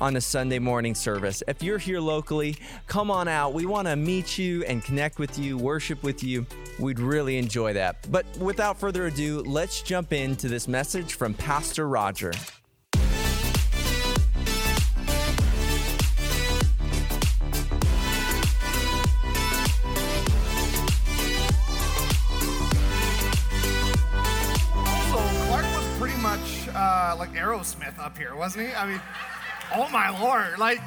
on a Sunday morning service. If you're here locally, come on out. We want to meet you and connect with you, worship with you. We'd really enjoy that. But without further ado, let's jump into this message from Pastor Roger. Clark was pretty much uh, like Aerosmith up here, wasn't he? I mean, oh my lord! Like,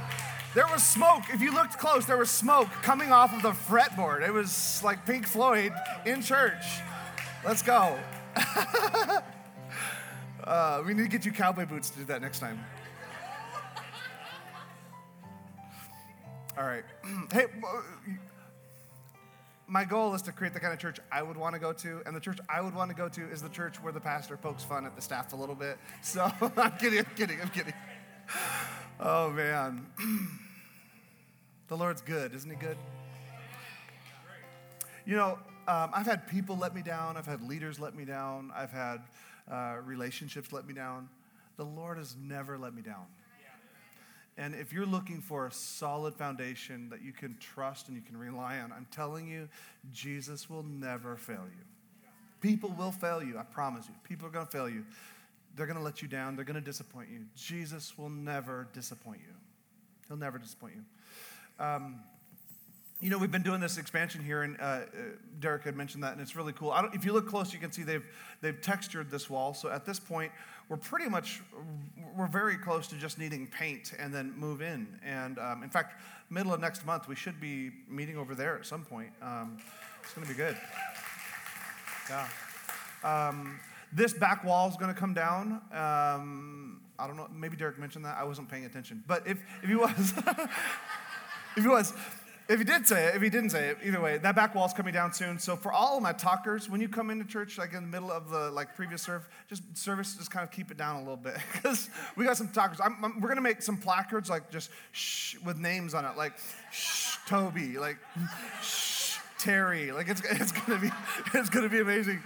there was smoke. If you looked close, there was smoke coming off of the fretboard. It was like Pink Floyd in church. Let's go. uh, we need to get you cowboy boots to do that next time. All right. hey, my goal is to create the kind of church I would want to go to, and the church I would want to go to is the church where the pastor pokes fun at the staff a little bit. So I'm kidding, I'm kidding, I'm kidding. Oh man, the Lord's good, isn't He good? You know, um, I've had people let me down. I've had leaders let me down. I've had uh, relationships let me down. The Lord has never let me down. And if you're looking for a solid foundation that you can trust and you can rely on, I'm telling you, Jesus will never fail you. People will fail you, I promise you. People are going to fail you. They're going to let you down, they're going to disappoint you. Jesus will never disappoint you. He'll never disappoint you. Um, you know, we've been doing this expansion here, and uh, uh, Derek had mentioned that, and it's really cool. If you look close, you can see they've they've textured this wall. So at this point, we're pretty much we're very close to just needing paint and then move in. And um, in fact, middle of next month, we should be meeting over there at some point. Um, it's going to be good. Yeah. This back wall is going to come down. Um, I don't know. Maybe Derek mentioned that. I wasn't paying attention. But if if he was, if he was. If he did say it, if he didn't say it, either way, that back wall's coming down soon. So for all of my talkers, when you come into church, like in the middle of the like previous serve, just service, just kind of keep it down a little bit because we got some talkers. I'm, I'm- we're gonna make some placards like just shh with names on it, like shh Toby, like shh Terry. Like it's it's gonna be it's gonna be amazing.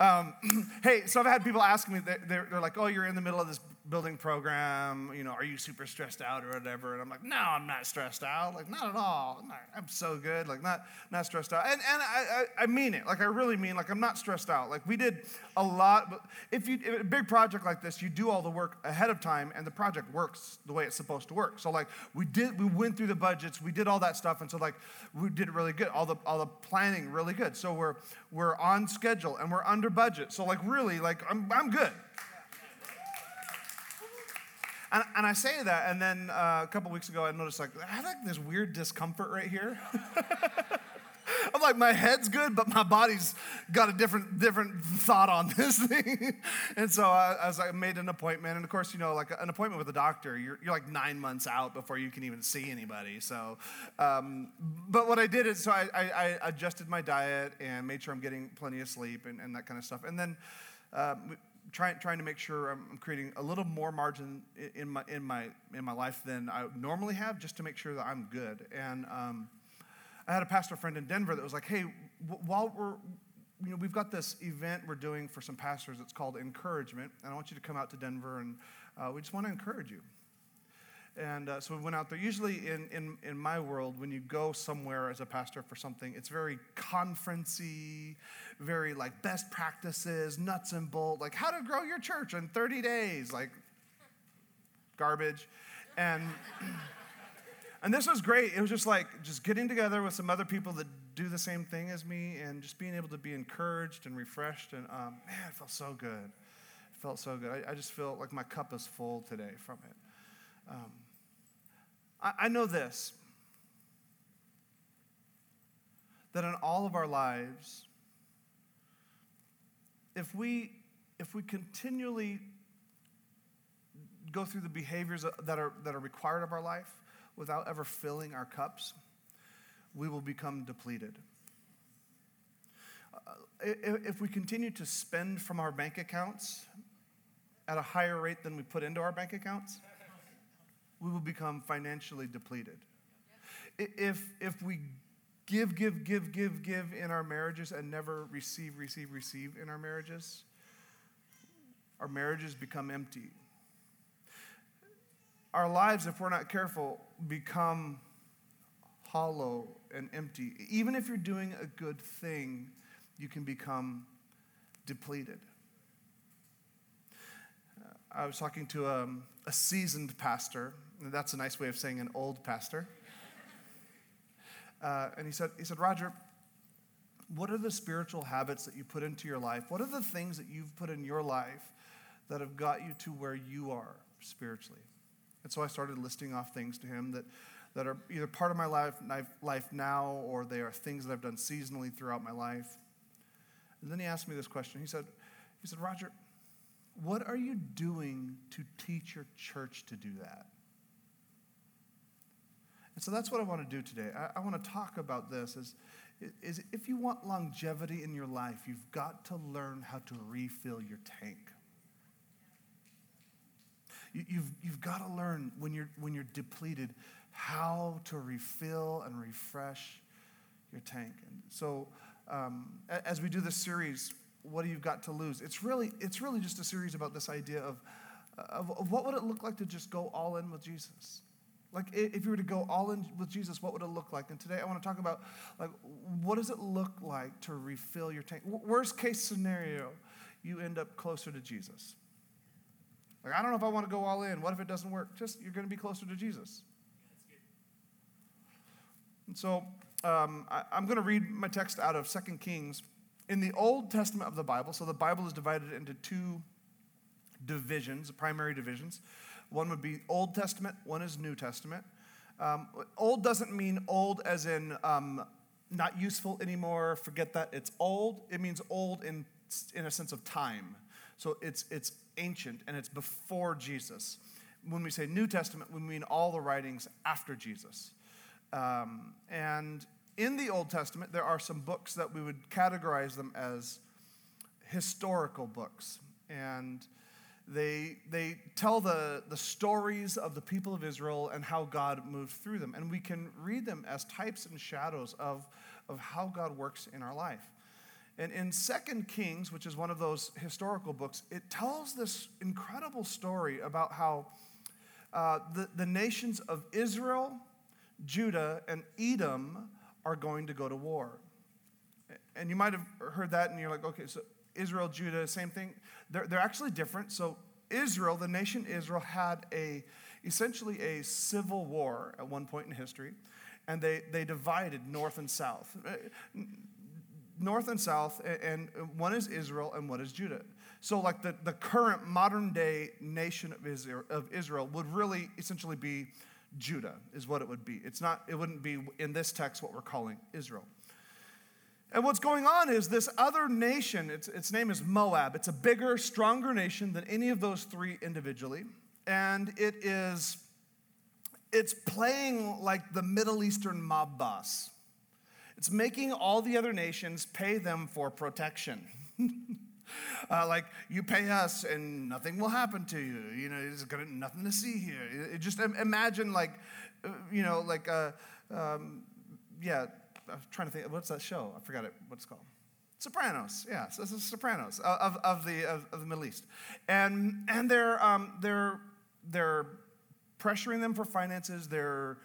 Um, hey, so I've had people ask me, they're, they're like, oh, you're in the middle of this building program, you know, are you super stressed out or whatever? And I'm like, no, I'm not stressed out. Like, not at all. I'm, not- I'm so good. Like, not, not stressed out. And, and I, I, I mean it. Like, I really mean, like, I'm not stressed out. Like, we did a lot. If you, if a big project like this, you do all the work ahead of time and the project works the way it's supposed to work. So, like, we did, we went through the budgets, we did all that stuff. And so, like, we did really good. All the, all the planning really good. So we're, we're on schedule and we're under budget. So, like, really, like, I'm, I'm good. And, and I say that, and then uh, a couple weeks ago, I noticed like I have like this weird discomfort right here. I'm like, my head's good, but my body's got a different different thought on this thing. and so I, I like, made an appointment, and of course, you know, like an appointment with a doctor, you're, you're like nine months out before you can even see anybody. So, um, but what I did is, so I, I, I adjusted my diet and made sure I'm getting plenty of sleep and, and that kind of stuff. And then um, trying trying to make sure I'm creating a little more margin in my in my in my life than I normally have, just to make sure that I'm good. And um, I had a pastor friend in Denver that was like, "Hey, w- while we're you know, we've got this event we're doing for some pastors. It's called Encouragement, and I want you to come out to Denver, and uh, we just want to encourage you." And uh, so we went out there. Usually, in, in, in my world, when you go somewhere as a pastor for something, it's very conferencey, very like best practices, nuts and bolts, like how to grow your church in 30 days, like garbage. And and this was great. It was just like just getting together with some other people that do the same thing as me, and just being able to be encouraged and refreshed. And um, man, it felt so good. It felt so good. I, I just feel like my cup is full today from it. Um, I, know this that in all of our lives, if we if we continually go through the behaviors that are that are required of our life without ever filling our cups, we will become depleted. Uh, if we continue to spend from our bank accounts at a higher rate than we put into our bank accounts, we will become financially depleted. If, if we give, give, give, give, give in our marriages and never receive, receive, receive in our marriages, our marriages become empty. Our lives, if we're not careful, become hollow and empty. Even if you're doing a good thing, you can become depleted. I was talking to a, um, a seasoned pastor. That's a nice way of saying an old pastor. Uh, and he said, he said, Roger, what are the spiritual habits that you put into your life? What are the things that you've put in your life that have got you to where you are spiritually? And so I started listing off things to him that, that are either part of my life, life now or they are things that I've done seasonally throughout my life. And then he asked me this question. He said, he said, Roger, what are you doing to teach your church to do that? And so that's what I want to do today. I, I want to talk about this is, is if you want longevity in your life, you've got to learn how to refill your tank. You, you've, you've got to learn when you're, when you're depleted how to refill and refresh your tank. And so um, as we do this series, what do you got to lose? It's really, it's really just a series about this idea of, of, of what would it look like to just go all in with Jesus? Like if you were to go all in with Jesus, what would it look like? And today I want to talk about like what does it look like to refill your tank? Worst case scenario, you end up closer to Jesus. Like I don't know if I want to go all in. What if it doesn't work? Just you're going to be closer to Jesus. And so um, I, am going to read my text out of Second Kings. In the Old Testament of the Bible, so the Bible is divided into two divisions, primary divisions. One would be Old Testament, one is New Testament. Um, old doesn't mean old as in um, not useful anymore, forget that. It's old. It means old in, in a sense of time. So it's, it's ancient and it's before Jesus. When we say New Testament, we mean all the writings after Jesus. Um, and in the Old Testament, there are some books that we would categorize them as historical books. And they, they tell the, the stories of the people of Israel and how God moved through them. And we can read them as types and shadows of, of how God works in our life. And in Second Kings, which is one of those historical books, it tells this incredible story about how uh, the, the nations of Israel, Judah, and Edom are going to go to war. And you might have heard that and you're like, okay, so Israel, Judah, same thing. They're, they're actually different. So Israel, the nation Israel, had a essentially a civil war at one point in history, and they, they divided north and south. Uh, north and south, and one is Israel and one is Judah. So, like the, the current modern day nation of Israel, of Israel would really essentially be Judah, is what it would be. It's not, it wouldn't be in this text what we're calling Israel. And what's going on is this other nation, its, its name is Moab. It's a bigger, stronger nation than any of those three individually. And it is, it's playing like the Middle Eastern mob boss. It's making all the other nations pay them for protection. uh, like you pay us and nothing will happen to you. You know, there's gonna nothing to see here. It, it just imagine like, uh, you know, like, uh, um, yeah I'm trying to think, what's that show? I forgot it, what it's called. Sopranos, yeah, so this is Sopranos of, of, the, of, of, the Middle East. And, and they're, um, they're, they're pressuring them for finances, they're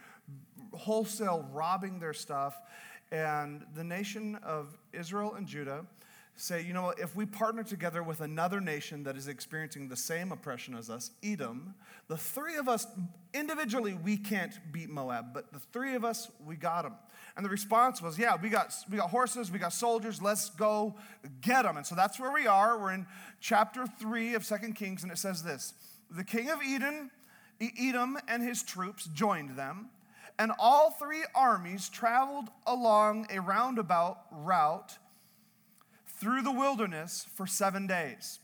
wholesale robbing their stuff. And the nation of Israel and Judah say, you know if we partner together with another nation that is experiencing the same oppression as us, Edom, the three of us, individually, we can't beat Moab, but the three of us, we got them. And the response was, yeah, we got, we got horses, we got soldiers, let's go get them. And so that's where we are. We're in chapter 3 of Second Kings, and it says this The king of Eden, Edom and his troops joined them, and all three armies traveled along a roundabout route through the wilderness for seven days.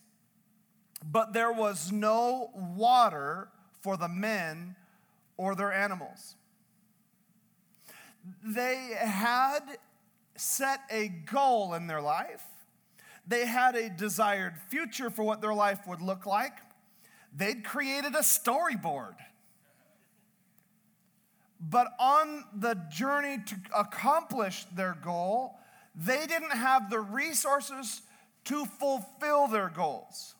But there was no water for the men or their animals. They had set a goal in their life, they had a desired future for what their life would look like, they'd created a storyboard. But on the journey to accomplish their goal, they didn't have the resources to fulfill their goals.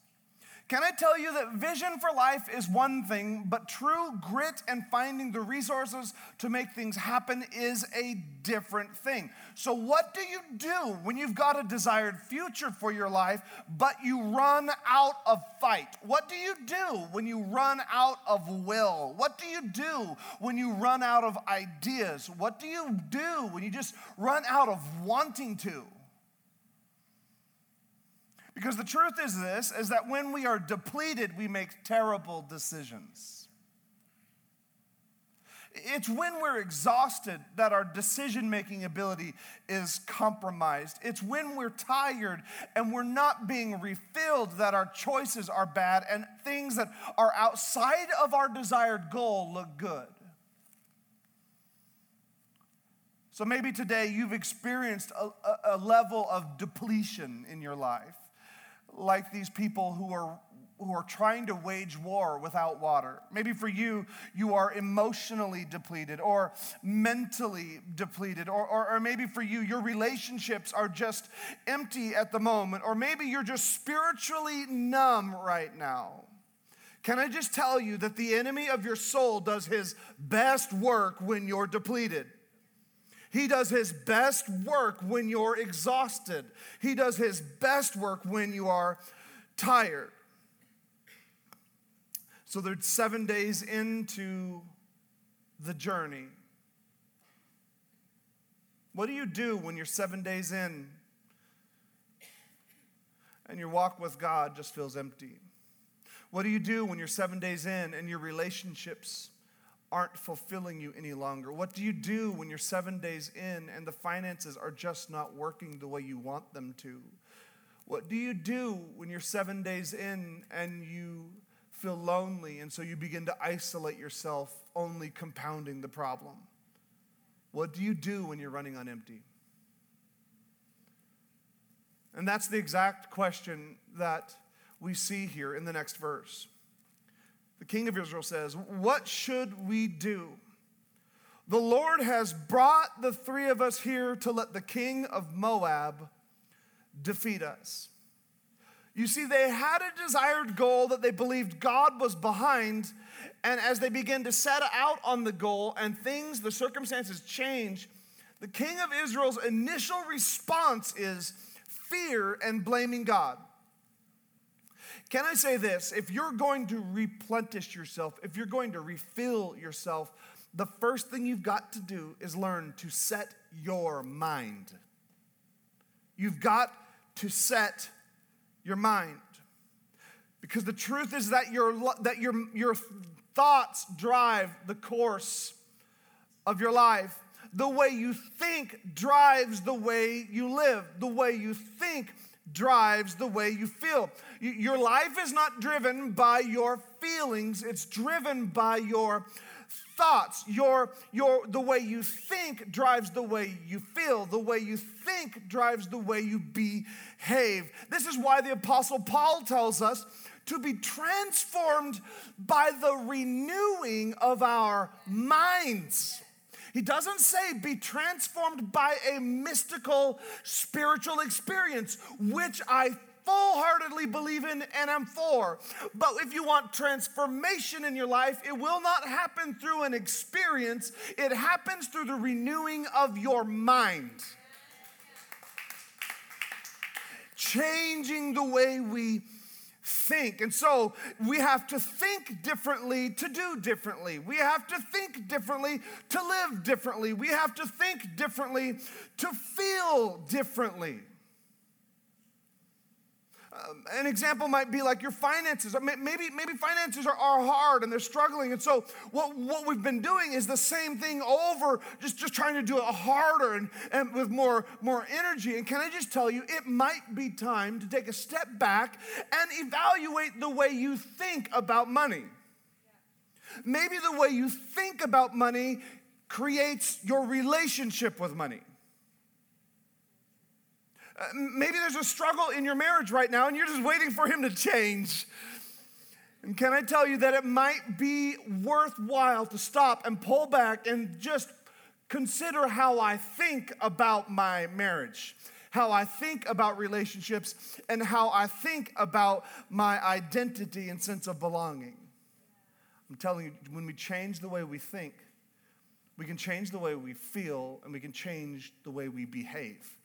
Can I tell you that vision for life is one thing, but true grit and finding the resources to make things happen is a different thing. So, what do you do when you've got a desired future for your life, but you run out of fight? What do you do when you run out of will? What do you do when you run out of ideas? What do you do when you just run out of wanting to? Because the truth is this is that when we are depleted, we make terrible decisions. It's when we're exhausted that our decision making ability is compromised. It's when we're tired and we're not being refilled that our choices are bad and things that are outside of our desired goal look good. So maybe today you've experienced a, a, level of depletion in your life like these people who are who are trying to wage war without water. Maybe for you, you are emotionally depleted or mentally depleted, or, or, or, maybe for you, your relationships are just empty at the moment, or maybe you're just spiritually numb right now. Can I just tell you that the enemy of your soul does his best work when you're depleted? He does his best work when you're exhausted. He does his best work when you are tired. So they're seven days into the journey. What do you do when you're seven days in and your walk with God just feels empty? What do you do when you're seven days in and your relationships aren't fulfilling you any longer? What do you do when you're seven days in and the finances are just not working the way you want them to? What do you do when you're seven days in and you feel lonely and so you begin to isolate yourself, only compounding the problem? What do you do when you're running on empty? And that's the exact question that we see here in the next verse the king of Israel says, What should we do? The Lord has brought the three of us here to let the king of Moab defeat us. You see, they had a desired goal that they believed God was behind. And as they begin to set out on the goal and things, the circumstances change, the king of Israel's initial response is fear and blaming God. Can I say this? If you're going to replenish yourself, if you're going to refill yourself, the first thing you've got to do is learn to set your mind. You've got to set your mind. Because the truth is that your, that your, your thoughts drive the course of your life. The way you think drives the way you live. The way you think drives the way you feel. Your life is not driven by your feelings, it's driven by your thoughts. Your, your, the way you think drives the way you feel. The way you think drives the way you behave. This is why the Apostle Paul tells us to be transformed by the renewing of our minds. He doesn't say be transformed by a mystical spiritual experience, which I full heartedly believe in and am for. But if you want transformation in your life, it will not happen through an experience, it happens through the renewing of your mind. Changing the way we think. And so we have to think differently to do differently. We have to think differently to live differently. We have to think differently to feel differently. Um, an example might be like your finances. Maybe, maybe finances are, are hard and they're struggling. And so what, what we've been doing is the same thing over, just, just trying to do it harder and, and with more, more energy. And can I just tell you, it might be time to take a step back and evaluate the way you think about money. Maybe the way you think about money creates your relationship with money. Uh, maybe there's a struggle in your marriage right now and you're just waiting for him to change. And can I tell you that it might be worthwhile to stop and pull back and just consider how I think about my marriage, how I think about relationships, and how I think about my identity and sense of belonging. I'm telling you, when we change the way we think, we can change the way we feel and we can change the way we behave.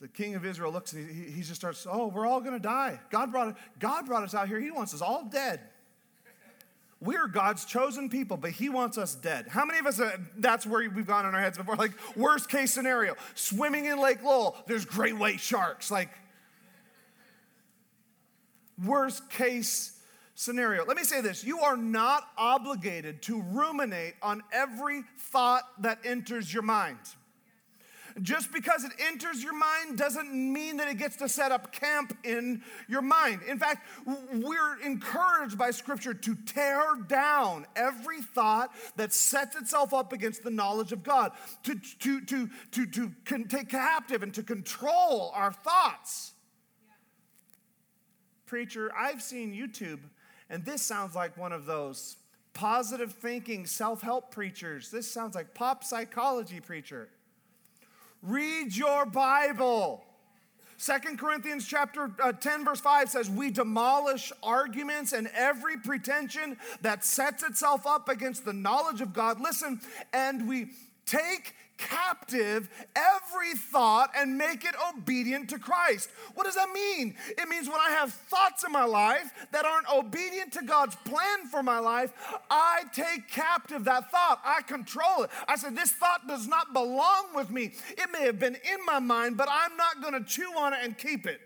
The king of Israel looks and he, he just starts, oh, we're all going to die. God brought, God brought us out here. He wants us all dead. We're God's chosen people, but He wants us dead. How many of us, uh, that's where we've gone in our heads before? Like, worst case scenario, swimming in Lake Lowell, there's great white sharks. Like, worst case scenario. Let me say this you are not obligated to ruminate on every thought that enters your mind. Just because it enters your mind doesn't mean that it gets to set up camp in your mind. In fact, we're encouraged by Scripture to tear down every thought that sets itself up against the knowledge of God, to, to, to, to, to take captive and to control our thoughts. Preacher, I've seen YouTube, and this sounds like one of those positive thinking, self help preachers. This sounds like pop psychology preacher. Read your Bible. Second Corinthians chapter uh, 10 verse 5 says we demolish arguments and every pretension that sets itself up against the knowledge of God. Listen, and we take captive every thought and make it obedient to Christ. What does that mean? It means when I have thoughts in my life that aren't obedient to God's plan for my life, I take captive that thought. I control it. I said, This thought does not belong with me. It may have been in my mind, but I'm not going to chew on it and keep it.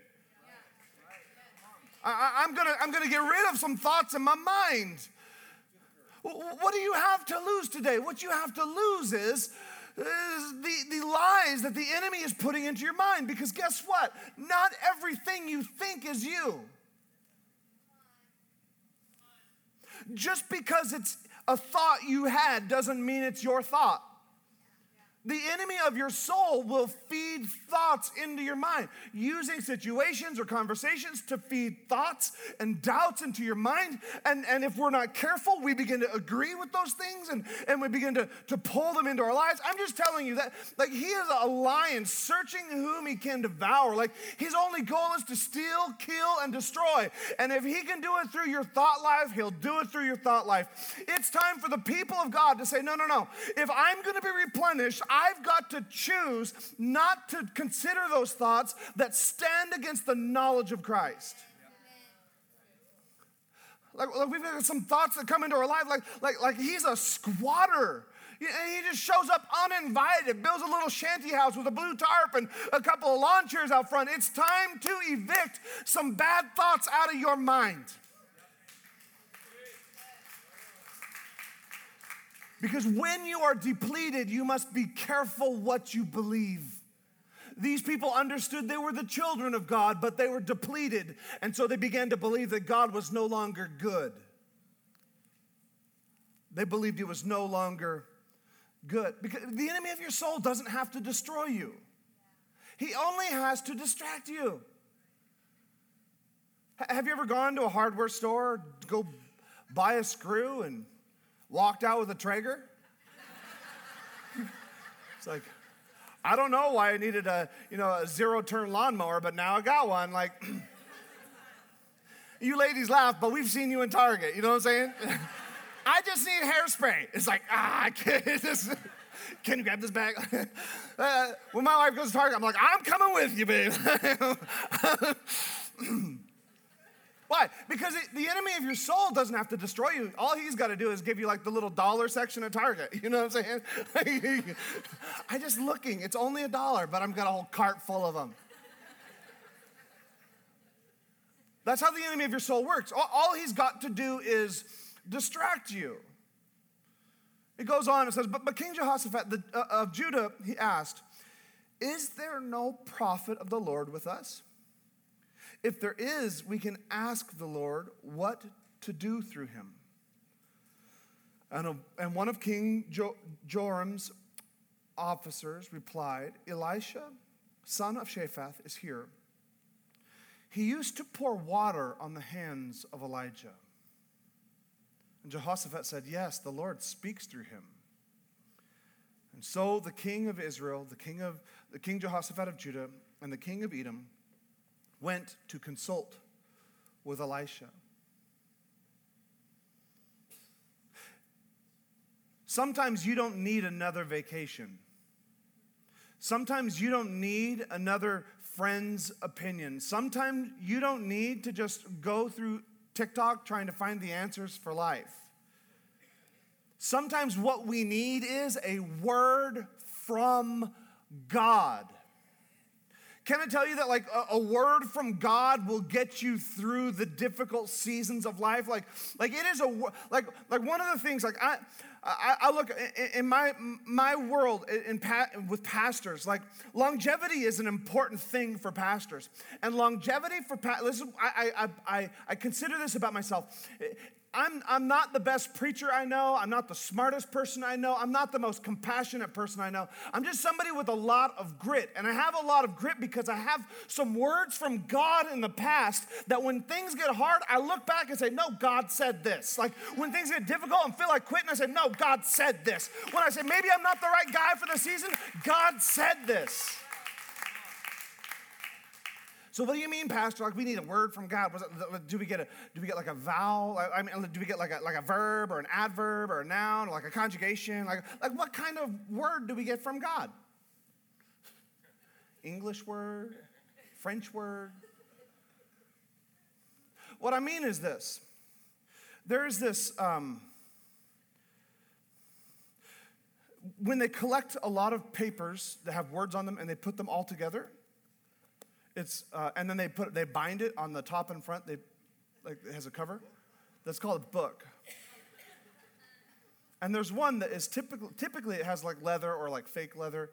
I, am gonna, I'm gonna get rid of some thoughts in my mind. What do you have to lose today? What you have to lose is the, the lies that the enemy is putting into your mind. Because guess what? Not everything you think is you. Just because it's a thought you had doesn't mean it's your thought. The enemy of your soul will feed thoughts into your mind, using situations or conversations to feed thoughts and doubts into your mind. And, and if we're not careful, we begin to agree with those things and, and we begin to, to pull them into our lives. I'm just telling you that, like, he is a lion searching whom he can devour. Like, his only goal is to steal, kill, and destroy. And if he can do it through your thought life, he'll do it through your thought life. It's time for the people of God to say, no, no, no. If I'm going to be replenished, I've got to choose not to consider those thoughts that stand against the knowledge of Christ. Like, like, we've got some thoughts that come into our life, like, like, like he's a squatter. And He just shows up uninvited, builds a little shanty house with a blue tarp and a couple of lawn chairs out front. It's time to evict some bad thoughts out of your mind. Because when you are depleted, you must be careful what you believe. These people understood they were the children of God, but they were depleted. And so they began to believe that God was no longer good. They believed he was no longer good. Because the enemy of your soul doesn't have to destroy you, he only has to distract you. Have you ever gone to a hardware store, go buy a screw, and walked out with a Traeger. it's like, I don't know why I needed a, you know, a zero turn lawnmower, but now I got one. Like, you ladies laugh, but we've seen you in Target. You know what I'm saying? I just need hairspray. It's like, ah, I can't. Can you grab this bag? uh, when my wife goes to Target, I'm like, I'm coming with you, babe. Why? Because it, the enemy of your soul doesn't have to destroy you. All he's got to do is give you like the little dollar section of Target. You know what I'm saying? I'm just looking. It's only a dollar, but I've got a whole cart full of them. That's how the enemy of your soul works. All, all he's got to do is distract you. It goes on, it says, But, but King Jehoshaphat the, uh, of Judah, he asked, Is there no prophet of the Lord with us? If there is, we can ask the Lord what to do through him. And, a, and one of King jo, Joram's officers replied, Elisha, son of Shaphat, is here. He used to pour water on the hands of Elijah. And Jehoshaphat said, Yes, the Lord speaks through him. And so the king of Israel, the king of the king Jehoshaphat of Judah, and the king of Edom went to consult with Elisha. Sometimes you don't need another vacation. Sometimes you don't need another friend's opinion. Sometimes you don't need to just go through TikTok trying to find the answers for life. Sometimes what we need is a word from God. Can I tell you that, like, a, a, word from God will get you through the difficult seasons of life? Like, like it is a like, like one of the things. Like, I, I, look in my my world in, in, with pastors. Like, longevity is an important thing for pastors, and longevity for listen. I I I I consider this about myself. I'm, I'm not the best preacher I know. I'm not the smartest person I know. I'm not the most compassionate person I know. I'm just somebody with a lot of grit. And I have a lot of grit because I have some words from God in the past that when things get hard, I look back and say, No, God said this. Like when things get difficult and feel like quitting, I say, No, God said this. When I say, Maybe I'm not the right guy for the season, God said this. So what do you mean, Pastor? Like we need a word from God. It, do we get a do we get like a vowel? I mean, do we get like a like a verb or an adverb or a noun or like a conjugation? Like like what kind of word do we get from God? English word, French word. What I mean is this: there is this. Um, when they collect a lot of papers that have words on them and they put them all together, it's, uh, and then they put they bind it on the top and front. They like it has a cover. That's called a book. And there's one that is typically typically it has like leather or like fake leather,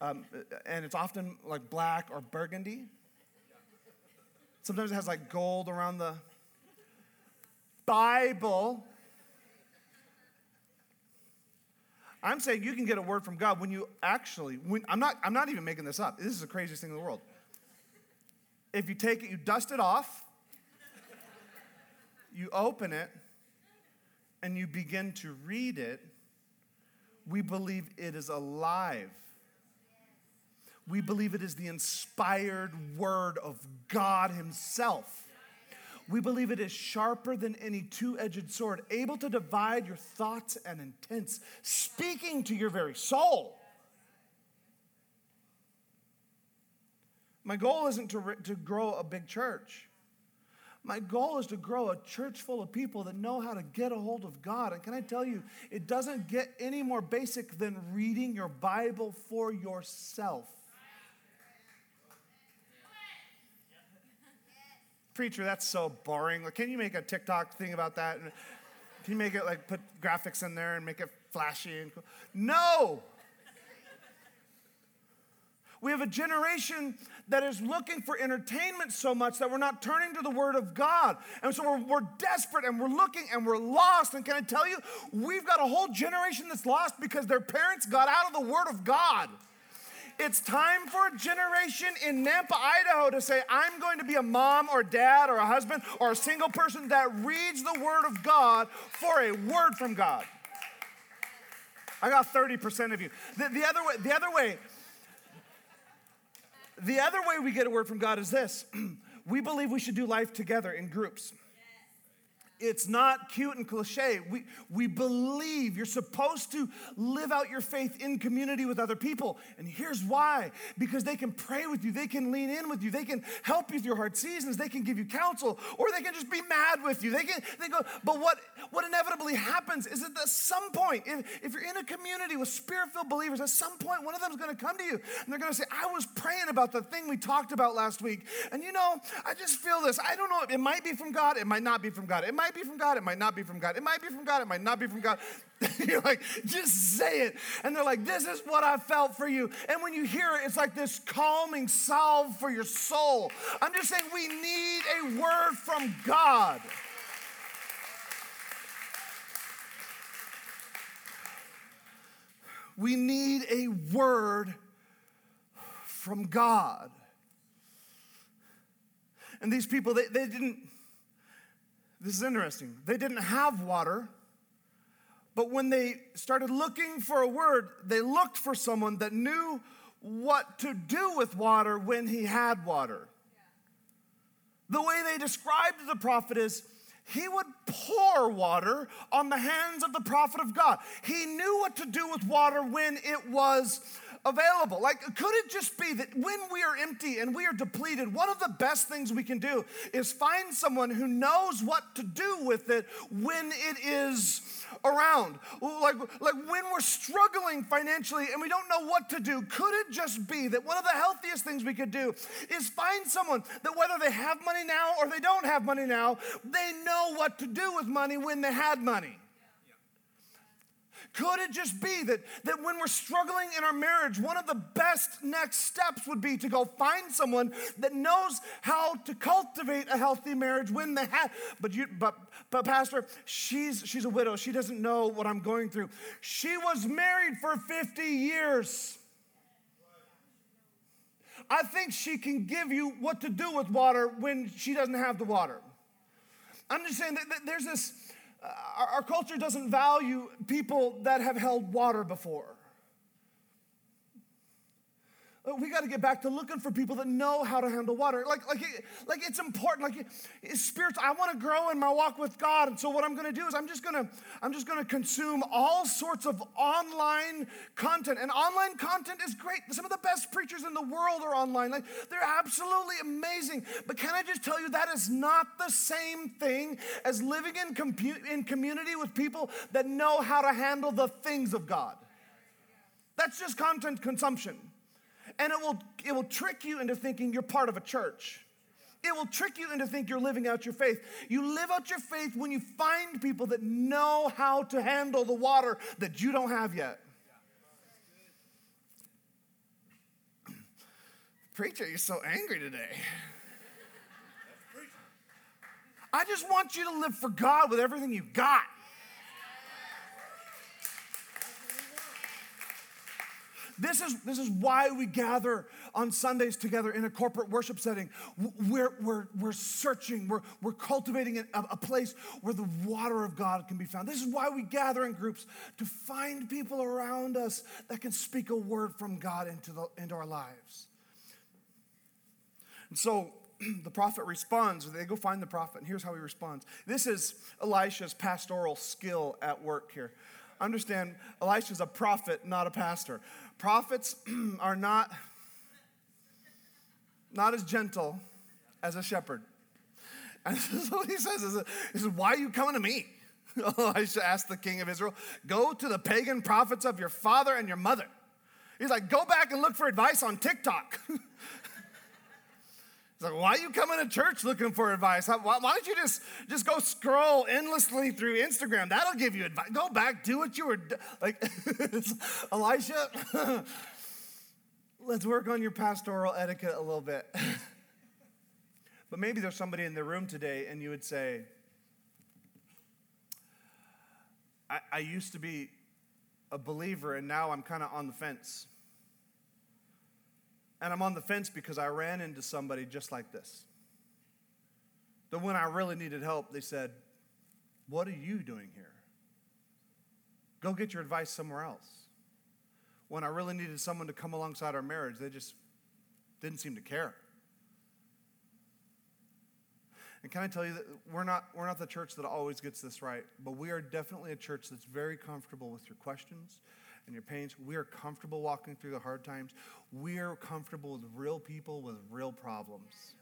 um, and it's often like black or burgundy. Sometimes it has like gold around the Bible. I'm saying you can get a word from God when you actually, when, I'm, not, I'm not even making this up. This is the craziest thing in the world if you take it, you dust it off, you open it, and you begin to read it, we believe it is alive. We believe it is the inspired word of God Himself. We believe it is sharper than any two edged sword, able to divide your thoughts and intents, speaking to your very soul. My goal isn't to, to grow a big church. My goal is to grow a church full of people that know how to get a hold of God. And can I tell you, it doesn't get any more basic than reading your Bible for yourself. Preacher, that's so boring. Like, can you make a TikTok thing about that? Can you make it like put graphics in there and make it flashy and cool? No! We have a generation that is looking for entertainment so much that we're not turning to the Word of God. And so we're, we're desperate and we're looking and we're lost. And can I tell you, we've got a whole generation that's lost because their parents got out of the Word of God. It's time for a generation in Nampa, Idaho to say, I'm going to be a mom or dad or a husband or a single person that reads the Word of God for a word from God. I got 30% of you. The, the, other way, the other way, the other way we get a word from God is this we believe we should do life together in groups. It's not cute and cliche. We, we believe you're supposed to live out your faith in community with other people. And here's why because they can pray with you, they can lean in with you, they can help you through hard seasons, they can give you counsel, or they can just be mad with you. They can they go, but what, what inevitably happens is that at some point, if, if you're in a community with spirit-filled believers, at some point one of them is going to come to you and they're going to say, I was praying about the thing we talked about last week. And you know, I just feel this. I don't know, it might be from God, it might not be from God. It might might be from God, it might not be from God. It might be from God, it might not be from God. You're like, just say it. And they're like, this is what I felt for you. And when you hear it, it's like this calming salve for your soul. I'm just saying we need a word from God. We need a word from God. And these people, they, they didn't this is interesting, they didn't have water. But when they started looking for a word, they looked for someone that knew what to do with water when he had water. The way they described the prophet is he would pour water on the hands of the prophet of God. He knew what to do with water when it was available. Like, could it just be that when we are empty and we are depleted, one of the best things we can do is find someone who knows what to do with it when it is around? Like, like when we're struggling financially and we don't know what to do, could it just be that one of the healthiest things we could do is find someone that whether they have money now or they don't have money now, they know what to do with money when they had money? Could it just be that, that when we're struggling in our marriage, one of the best next steps would be to go find someone that knows how to cultivate a healthy marriage when they have, but you, but, but Pastor, she's, she's a widow. She doesn't know what I'm going through. She was married for 50 years. I think she can give you what to do with water when she doesn't have the water. I'm just saying that there's this our, our culture doesn't value people that have held water before. Uh, we got to get back to looking for people that know how to handle water. Like, like, like it's important. Like, spiritual. I want to grow in my walk with God, and so what I'm going to do is I'm just going to I'm just going to consume all sorts of online content. And online content is great. Some of the best preachers in the world are online. Like, they're absolutely amazing. But can I just tell you that is not the same thing as living in compu- in community with people that know how to handle the things of God. That's just content consumption. And it will, it will trick you into thinking you're part of a church. It will trick you into think you're living out your faith. You live out your faith when you find people that know how to handle the water that you don't have yet. Preacher, you're so angry today. I just want you to live for God with everything you've got. This is, this is why we gather on Sundays together in a corporate worship setting. We're, we're, we're searching, we're, we're cultivating a, a place where the water of God can be found. This is why we gather in groups to find people around us that can speak a word from God into, the, into our lives. And so the prophet responds. They go find the prophet, and here's how he responds. This is Elisha's pastoral skill at work here. Understand, Elisha's a prophet, not a pastor. Prophets are not, not as gentle as a shepherd. And is what he says. Is, he says, Why are you coming to me? Elisha asked the king of Israel, Go to the pagan prophets of your father and your mother. He's like, Go back and look for advice on TikTok. Like, why are you coming to church looking for advice? Why, why don't you just, just go scroll endlessly through Instagram? That'll give you advice. Go back, do what you were like. Elisha, let's work on your pastoral etiquette a little bit. but maybe there's somebody in the room today, and you would say, I, I used to be a believer, and now I'm kind of on the fence. And I'm on the fence because I ran into somebody just like this. That when I really needed help, they said, What are you doing here? Go get your advice somewhere else. When I really needed someone to come alongside our marriage, they just didn't seem to care. And can I tell you that we're not, we're not the church that always gets this right, but we are definitely a church that's very comfortable with your questions and your pains. We are comfortable walking through the hard times. We are comfortable with real people with real problems.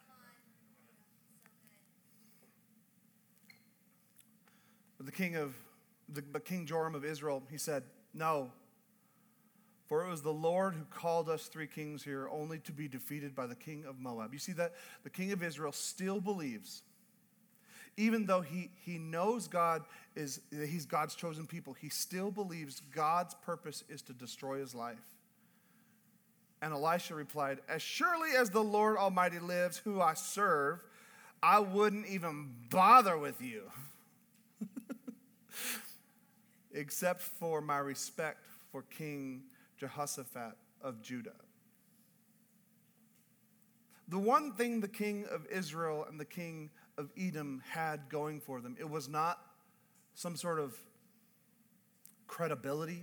But the king of the, the King Joram of Israel, he said, No. For it was the Lord who called us three kings here only to be defeated by the king of Moab. You see that the king of Israel still believes even though he, he knows God is he's God's chosen people, he still believes God's purpose is to destroy his life. And Elisha replied, As surely as the Lord Almighty lives, who I serve, I wouldn't even bother with you, except for my respect for King Jehoshaphat of Judah. The one thing the king of Israel and the king of Edom had going for them, it was not some sort of credibility.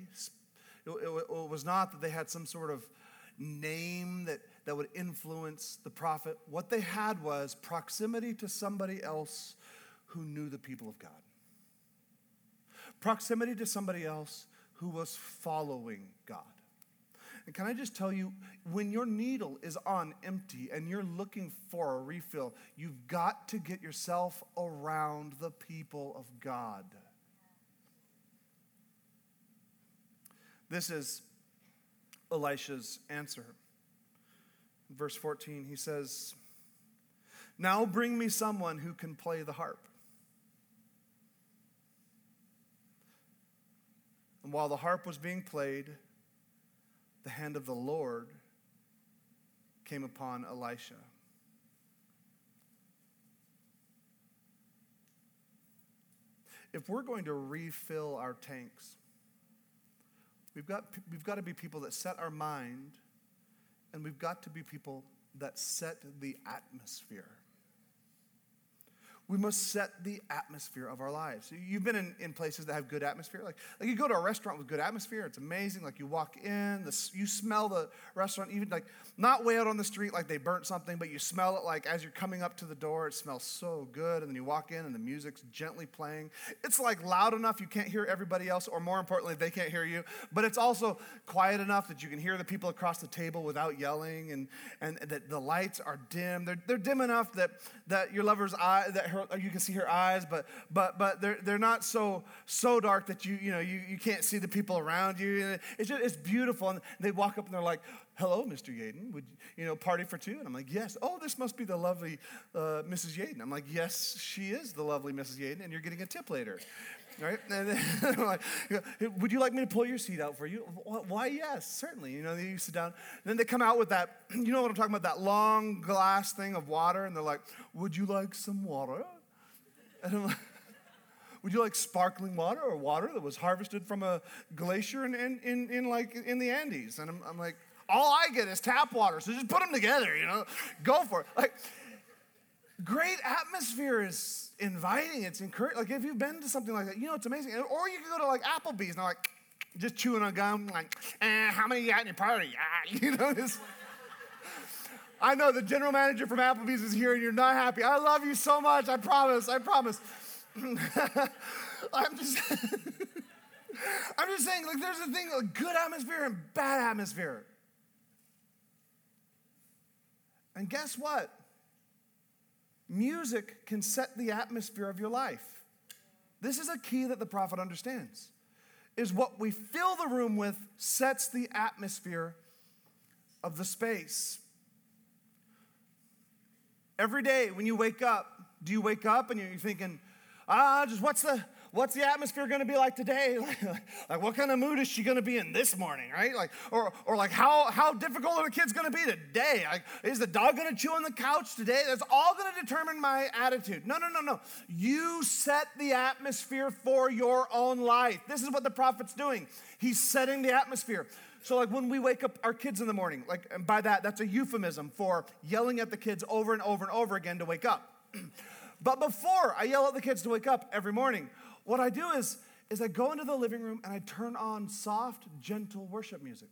It, it, it was not that they had some sort of name that, that would influence the prophet. What they had was proximity to somebody else who knew the people of God, proximity to somebody else who was following God. And can I just tell you, when your needle is on empty and you're looking for a refill, you've got to get yourself around the people of God. This is Elisha's answer. Verse 14, he says, Now bring me someone who can play the harp. And while the harp was being played, the hand of the Lord came upon Elisha. If we're going to refill our tanks, we've got, we've got to be people that set our mind, and we've got to be people that set the atmosphere we must set the atmosphere of our lives. You've been in, in places that have good atmosphere. Like, like you go to a restaurant with good atmosphere, it's amazing. Like you walk in, the, you smell the restaurant, even like not way out on the street like they burnt something, but you smell it like as you're coming up to the door, it smells so good. And then you walk in and the music's gently playing. It's like loud enough you can't hear everybody else, or more importantly, they can't hear you. But it's also quiet enough that you can hear the people across the table without yelling, and, and that the lights are dim. They're, they're dim enough that, that your lover's eye, that her, you can see her eyes, but but but they're they're not so so dark that you you know you, you can't see the people around you. It's just it's beautiful. And they walk up and they're like, "Hello, Mr. Yaden. Would you know party for two? And I'm like, "Yes." Oh, this must be the lovely uh, Mrs. Yaden. I'm like, "Yes, she is the lovely Mrs. Yaden, and you're getting a tip later." Right? And then, like, would you like me to pull your seat out for you? Why, yes, certainly. You know, you sit down. And then they come out with that, you know what I'm talking about, that long glass thing of water, and they're like, would you like some water? And I'm like, would you like sparkling water or water that was harvested from a glacier in, in, in, in like in the Andes? And I'm, I'm like, all I get is tap water, so just put them together, you know, go for it. Like, great atmosphere is inviting, it's encouraging. Like, if you've been to something like that, you know, it's amazing. Or you can go to like Applebee's and like, just chewing on gum, like, eh, how many you got in your party? Ah, you know, this. I know the general manager from Applebee's is here and you're not happy. I love you so much. I promise. I promise. I'm just I'm just saying like there's a thing like good atmosphere and bad atmosphere. And guess what? Music can set the atmosphere of your life. This is a key that the prophet understands. Is what we fill the room with sets the atmosphere of the space. Every day when you wake up, do you wake up and you're thinking, ah, just what's the what's the atmosphere going to be like today? like, what kind of mood is she going to be in this morning, right? Like, or, or like, how, how difficult are the kids going to be today? Like, is the dog going to chew on the couch today? That's all going to determine my attitude. No, no, no, no. You set the atmosphere for your own life. This is what the prophet's doing. He's setting the atmosphere. So, like when we wake up our kids in the morning, like and by that, that's a euphemism for yelling at the kids over and over and over again to wake up. but before I yell at the kids to wake up every morning, what I do is, is I go into the living room and I turn on soft, gentle worship music.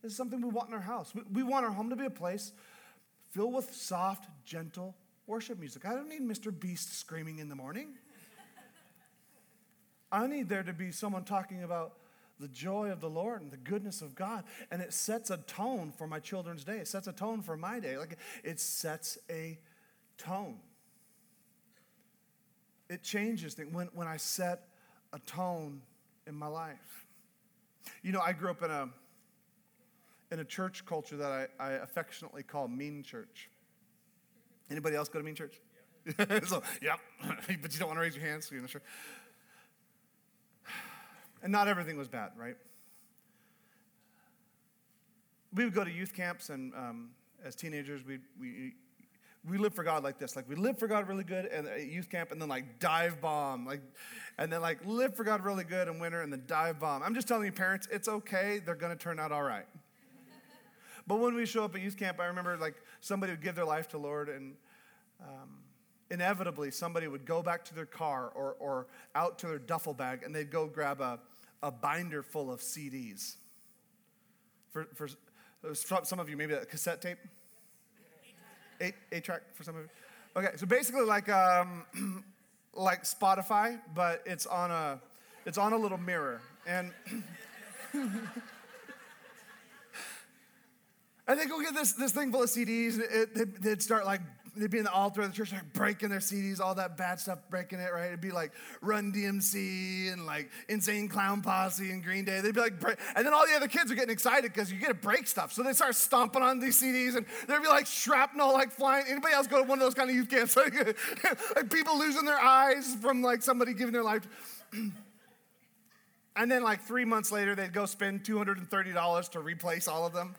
This is something we want in our house. We, we want our home to be a place filled with soft, gentle worship music. I don't need Mr. Beast screaming in the morning. I need there to be someone talking about the joy of the Lord and the goodness of God. And it sets a tone for my children's day. It sets a tone for my day. Like it sets a tone. It changes things when, when I set a tone in my life. You know, I grew up in a in a church culture that I, I affectionately call mean church. Anybody else go to mean church? Yeah. so, yeah, but you don't want to raise your hands, so you're not sure. And not everything was bad, right? We would go to youth camps, and um, as teenagers, we we we live for God like this. Like we live for God really good and at youth camp and then like dive bomb. Like and then like live for God really good in winter and then dive bomb. I'm just telling you, parents, it's okay. They're gonna turn out all right. but when we show up at youth camp, I remember like somebody would give their life to Lord and um, inevitably somebody would go back to their car or, or out to their duffel bag and they'd go grab a, a binder full of CDs. For, for some of you, maybe a cassette tape? Eight, eight track for some of you? Okay, so basically like, um, like Spotify, but it's on a, it's on a little mirror. And, and they go get this, this thing full of CDs, and it, they'd start like they'd be in the altar of the church, like breaking their CDs, all that bad stuff, breaking it, right? It'd be like Run DMC and like Insane Clown Posse and Green Day. They'd be like, break. and then all the other kids are getting excited because you get to break stuff. So they start stomping on these CDs and there'd be like shrapnel like flying. Anybody else go to one of those kind of youth camps? like, like people losing their eyes from like somebody giving their life. and then like three months later, they'd go spend $230 to replace all of them.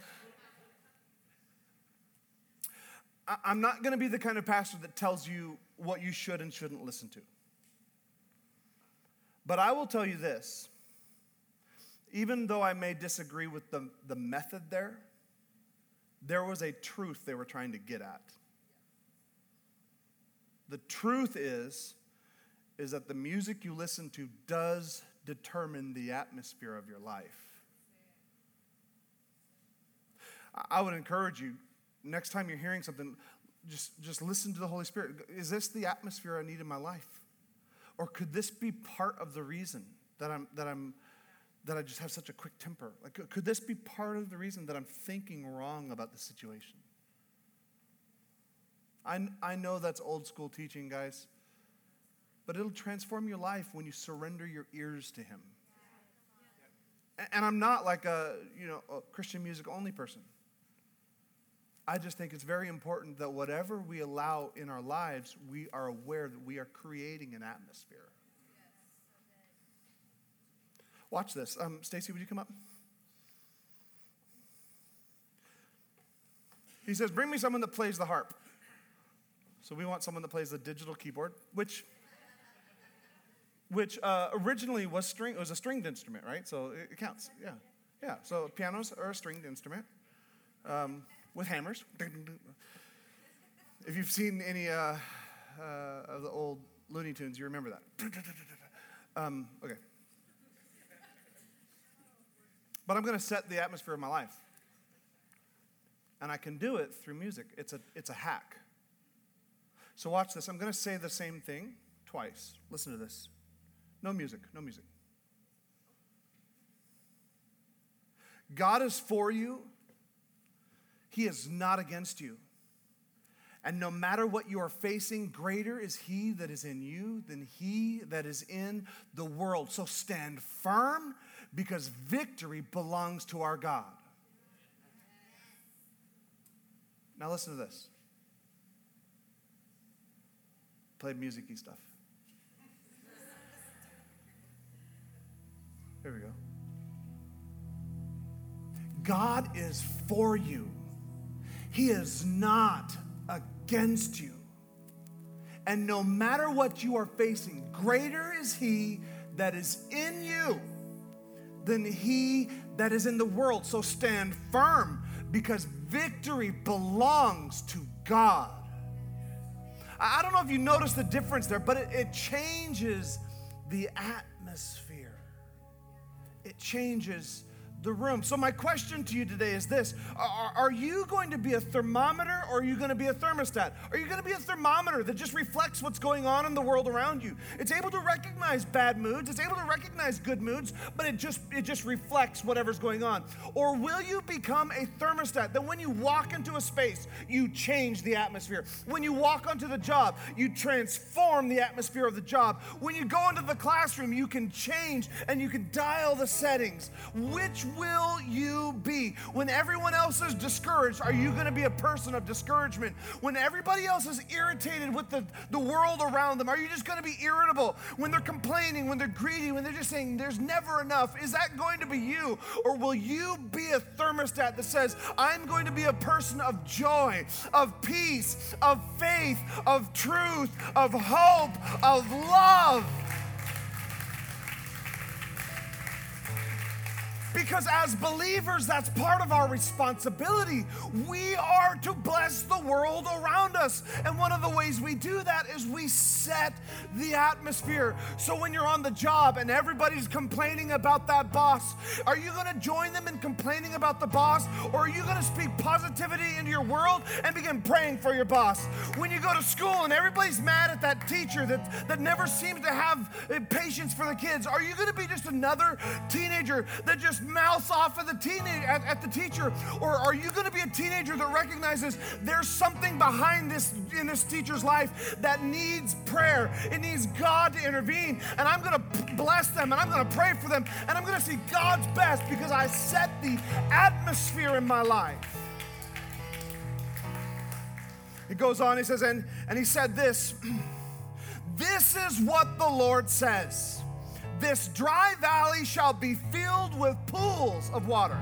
I'm not going to be the kind of pastor that tells you what you should and shouldn't listen to. But I will tell you this even though I may disagree with the, the method there, there was a truth they were trying to get at. The truth is, is that the music you listen to does determine the atmosphere of your life. I would encourage you next time you're hearing something, just, just listen to the Holy Spirit. Is this the atmosphere I need in my life? Or could this be part of the reason that I'm, that I'm, that I just have such a quick temper? Like, could this be part of the reason that I'm thinking wrong about the situation? I, I know that's old school teaching, guys, but it'll transform your life when you surrender your ears to Him. And I'm not like a, you know, a Christian music only person. I just think it's very important that whatever we allow in our lives, we are aware that we are creating an atmosphere. Watch this. Um, Stacy, would you come up? He says, Bring me someone that plays the harp. So we want someone that plays the digital keyboard, which which uh, originally was string It was a stringed instrument, right? So it, counts. Yeah, yeah. So pianos are a stringed instrument. Um, with hammers. If you've seen any uh, uh, of the old Looney Tunes, you remember that. Um, okay. But I'm going to set the atmosphere of my life. And I can do it through music. It's a, it's a hack. So watch this. I'm going to say the same thing twice. Listen to this. No music, no music. God is for you he is not against you. And no matter what you are facing, greater is He that is in you than He that is in the world. So stand firm because victory belongs to our God. Now, listen to this. Played music stuff. Here we go. God is for you. He is not against you. And no matter what you are facing, greater is He that is in you than He that is in the world. So stand firm because victory belongs to God. I don't know if you notice the difference there, but it, it changes the atmosphere. It changes the room. So, my question to you today is this Are, are, you going to be a thermometer or are you going to be a thermostat? Are you going to be a thermometer that just reflects what's going on in the world around you? It's able to recognize bad moods, it's able to recognize good moods, but it just, it just reflects whatever's going on. Or will you become a thermostat that when you walk into a space, you change the atmosphere? When you walk onto the job, you transform the atmosphere of the job. When you go into the classroom, you can change and you can dial the settings. Which will you be? When everyone else is discouraged, are you going to be a person of discouragement? When everybody else is irritated with the, the world around them, are you just going to be irritable? When they're complaining, when they're greedy, when they're just saying there's never enough, is that going to be you? Or will you be a thermostat that says, I'm going to be a person of joy, of peace, of faith, of truth, of hope, of love? Because as believers, that's part of our responsibility. We are to bless the world around us. And one of the ways we do that is we set the atmosphere. So when you're on the job and everybody's complaining about that boss, are you going to join them in complaining about the boss? Or are you going to speak positivity into your world and begin praying for your boss? When you go to school and everybody's mad at that teacher that, that never seems to have uh, patience for the kids, are you going to be just another teenager that just mouths off at the teenager at, at the teacher, or are you going to be a teenager that recognizes there's something behind this in this teacher's life that needs prayer? It needs God to intervene, and I'm going to bless them, and I'm going to pray for them, and I'm going to see God's best because I set the atmosphere in my life. It goes on, he says, and, and he said this This is what the Lord says. This dry valley shall be filled with pools of water.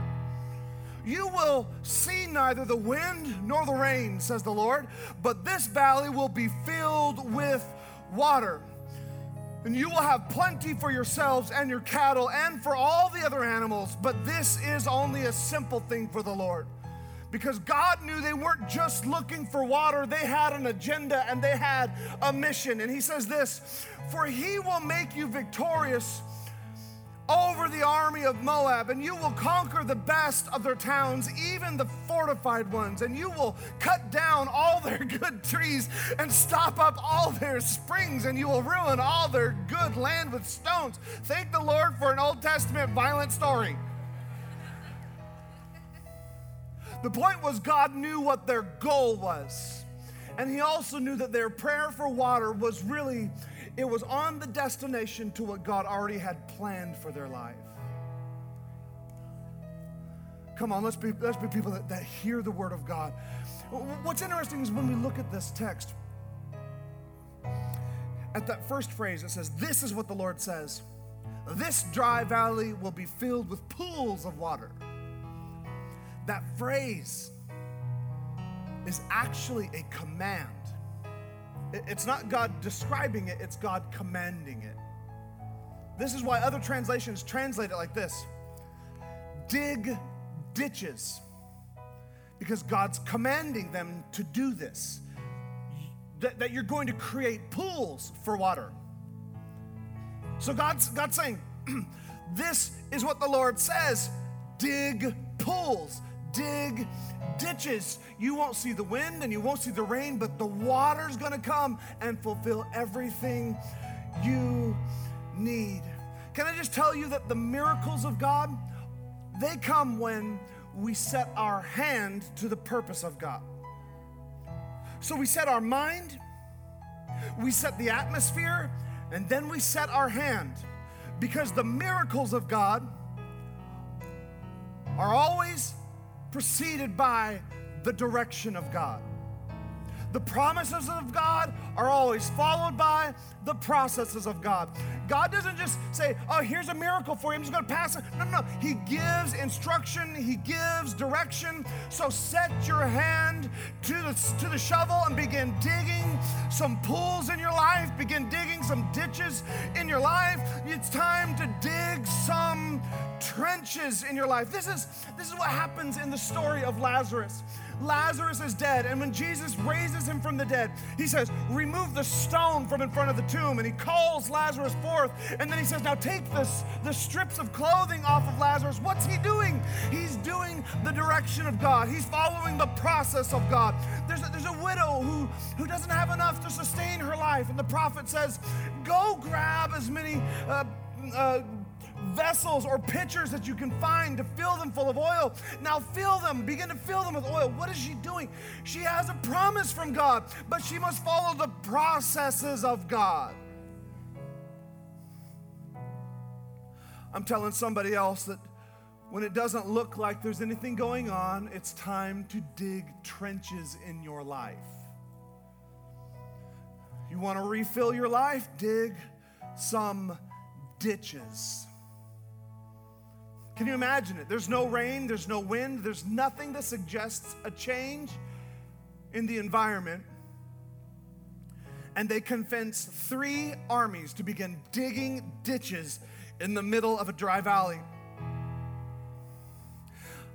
You will see neither the wind nor the rain, says the Lord, but this valley will be filled with water. And you will have plenty for yourselves and your cattle and for all the other animals, but this is only a simple thing for the Lord. Because God knew they weren't just looking for water, they had an agenda and they had a mission. And He says this For He will make you victorious over the army of Moab, and you will conquer the best of their towns, even the fortified ones, and you will cut down all their good trees and stop up all their springs, and you will ruin all their good land with stones. Thank the Lord for an Old Testament violent story. The point was, God knew what their goal was. And He also knew that their prayer for water was really it was on the destination to what God already had planned for their life. Come on, let's be, let's be people that, that hear the word of God. What's interesting is when we look at this text, at that first phrase, it says, This is what the Lord says. This dry valley will be filled with pools of water. That phrase is actually a command. It's not God describing it, it's God commanding it. This is why other translations translate it like this dig ditches, because God's commanding them to do this. That, that you're going to create pools for water. So God's, God's saying, This is what the Lord says dig pools, dig ditches. You won't see the wind and you won't see the rain, but the water's gonna come and fulfill everything you need. Can I just tell you that the miracles of God, they come when we set our hand to the purpose of God. So we set our mind, we set the atmosphere, and then we set our hand. Because the miracles of God are always preceded by the direction of God. The promises of God are always followed by the processes of God. God doesn't just say, Oh, here's a miracle for you, I'm just gonna pass it. No, no, no. He gives instruction, He gives direction. So set your hand to the, to the shovel and begin digging some pools in your life, begin digging some ditches in your life. It's time to dig some trenches in your life. This is, this is what happens in the story of Lazarus. Lazarus is dead, and when Jesus raises him from the dead, he says, Remove the stone from in front of the tomb. And he calls Lazarus forth, and then he says, Now take this, the strips of clothing off of Lazarus. What's he doing? He's doing the direction of God, he's following the process of God. There's a, there's a widow who, who doesn't have enough to sustain her life, and the prophet says, Go grab as many. Uh, uh, vessels or pitchers that you can find to fill them full of oil. Now fill them, begin to fill them with oil. What is she doing? She has a promise from God, but she must follow the processes of God. I'm telling somebody else that when it doesn't look like there's anything going on, it's time to dig trenches in your life. You want to refill your life? Dig some ditches. Can you imagine it? There's no rain, there's no wind, there's nothing that suggests a change in the environment. And they convince three armies to begin digging ditches in the middle of a dry valley.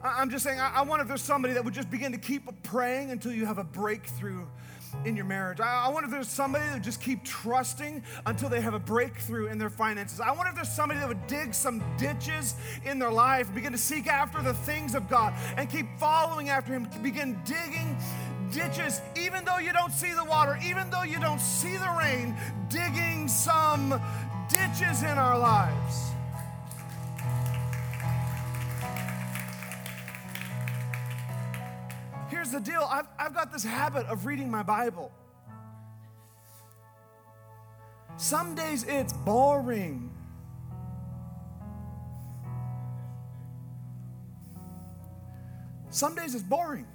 I'm just saying, I wonder if there's somebody that would just begin to keep praying until you have a breakthrough in your marriage. I wonder if there's somebody that just keep trusting until they have a breakthrough in their finances. I wonder if there's somebody that would dig some ditches in their life, begin to seek after the things of God, and keep following after Him, begin digging ditches, even though you don't see the water, even though you don't see the rain, digging some ditches in our lives. Here's the deal I've, I've got this habit of reading my Bible. Some days it's boring. Some days it's boring.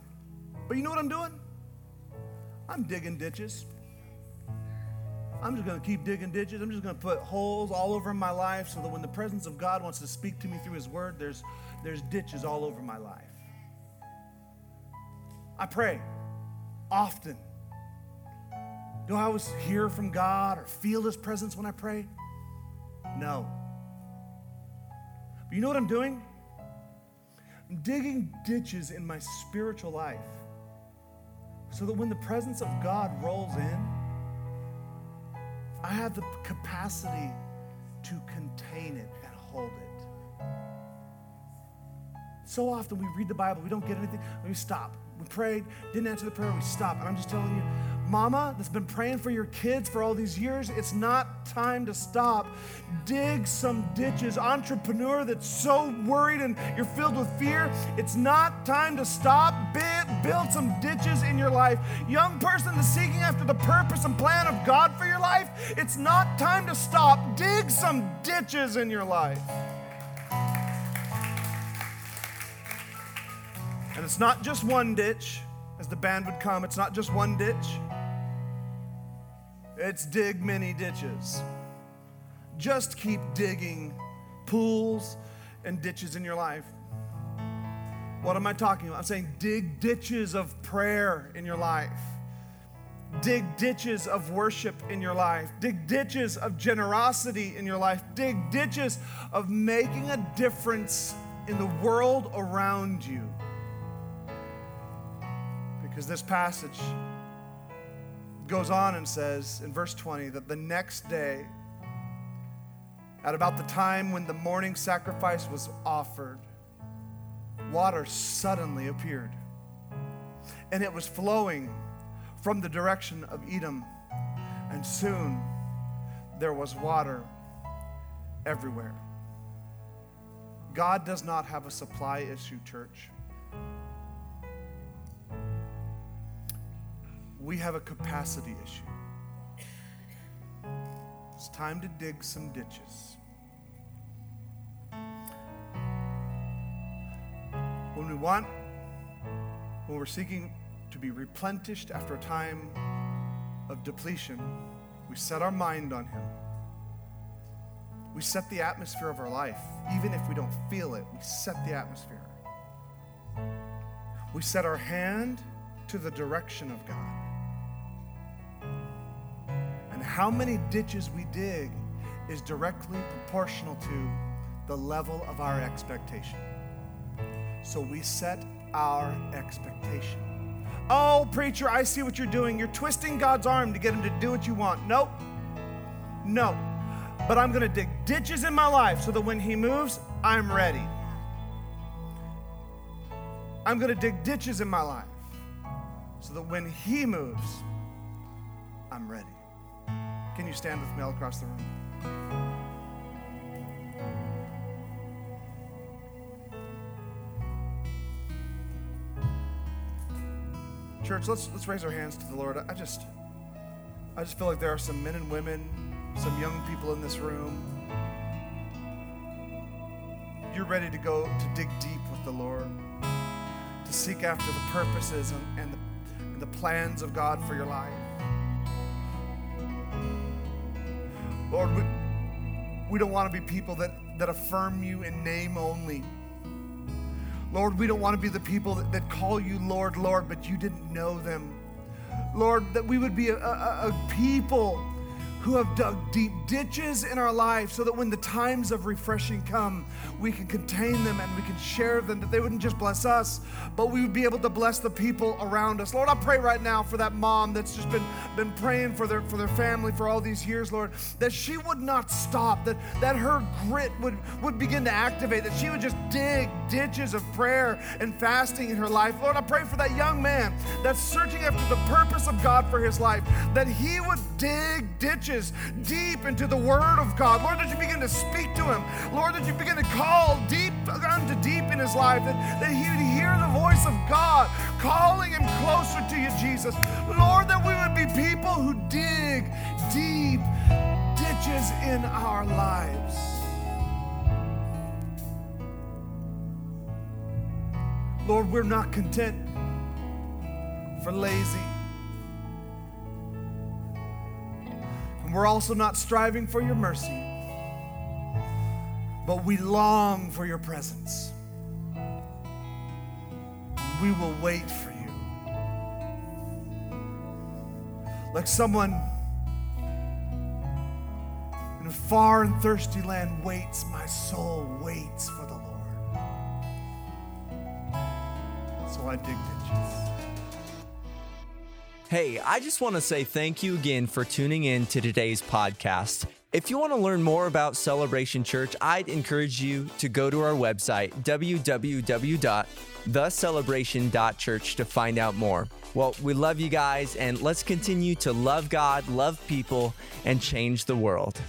But you know what I'm doing? I'm digging ditches. I'm just going to keep digging ditches. I'm just going to put holes all over my life so that when the presence of God wants to speak to me through His Word, there's, there's ditches all over my life. I pray often. Do I always hear from God or feel His presence when I pray? No. But you know what I'm doing? I'm digging ditches in my spiritual life so that when the presence of God rolls in, I have the capacity to contain it and hold it. So often we read the Bible, we don't get anything, we stop. We prayed, didn't answer the prayer, we stop. And I'm just telling you, mama that's been praying for your kids for all these years, it's not time to stop. Dig some ditches. Entrepreneur that's so worried and you're filled with fear, it's not time to stop. Build some ditches in your life. Young person that's seeking after the purpose and plan of God for your life, it's not time to stop. Dig some ditches in your life. And it's not just one ditch, as the band would come, it's not just one ditch. It's dig many ditches. Just keep digging pools and ditches in your life. What am I talking about? I'm saying dig ditches of prayer in your life. Dig ditches of worship in your life. Dig ditches of generosity in your life. Dig ditches of making a difference in the world around you. Because this passage goes on and says in verse 20 that the next day, at about the time when the morning sacrifice was offered, water suddenly appeared. And it was flowing from the direction of Edom. And soon there was water everywhere. God does not have a supply issue, church. We have a capacity issue. It's time to dig some ditches. When we want, when we're seeking to be replenished after a time of depletion, we set our mind on Him. We set the atmosphere of our life. Even if we don't feel it, we set the atmosphere. We set our hand to the direction of God. How many ditches we dig is directly proportional to the level of our expectation. So we set our expectation. Oh, preacher, I see what you're doing. You're twisting God's arm to get him to do what you want. Nope. No. But I'm going to dig ditches in my life so that when he moves, I'm ready. I'm going to dig ditches in my life so that when he moves, I'm ready. Can you stand with me all across the room? Church, let's let's raise our hands to the Lord. I just I just feel like there are some men and women, some young people in this room. you're ready to go to dig deep with the Lord, to seek after the purposes and, and, the, and the plans of God for your life. Lord, we, we don't want to be people that, that affirm you in name only. Lord, we don't want to be the people that, that call you Lord, Lord, but you didn't know them. Lord, that we would be a, a, a people who have dug deep ditches in our lives so that when the times of refreshing come, we can contain them and we can share them, that they wouldn't just bless us, but we would be able to bless the people around us. Lord, I pray right now for that mom that's just been, been praying for their, for their family for all these years, Lord, that she would not stop, that, that her grit would, would begin to activate, that she would just dig ditches of prayer and fasting in her life. Lord, I pray for that young man that's searching after the purpose of God for his life, that he would dig ditches deep into the Word of God. Lord, that you begin to speak to him. Lord, that you begin to call deep unto deep in his life, that, that he would hear the voice of God calling him closer to you, Jesus. Lord, that we would be people who dig deep ditches in our lives. Lord, we're not content for lazy we're also not striving for your mercy, but we long for your presence. We will wait for you. Like someone in a far and thirsty land waits, my soul waits for the Lord. So I dig ditches. Hey, I just want to say thank you again for tuning in to today's podcast. If you want to learn more about Celebration Church, I'd encourage you to go to our website, www.thecelebration.church, to find out more. Well, we love you guys, and let's continue to love God, love people, and change the world.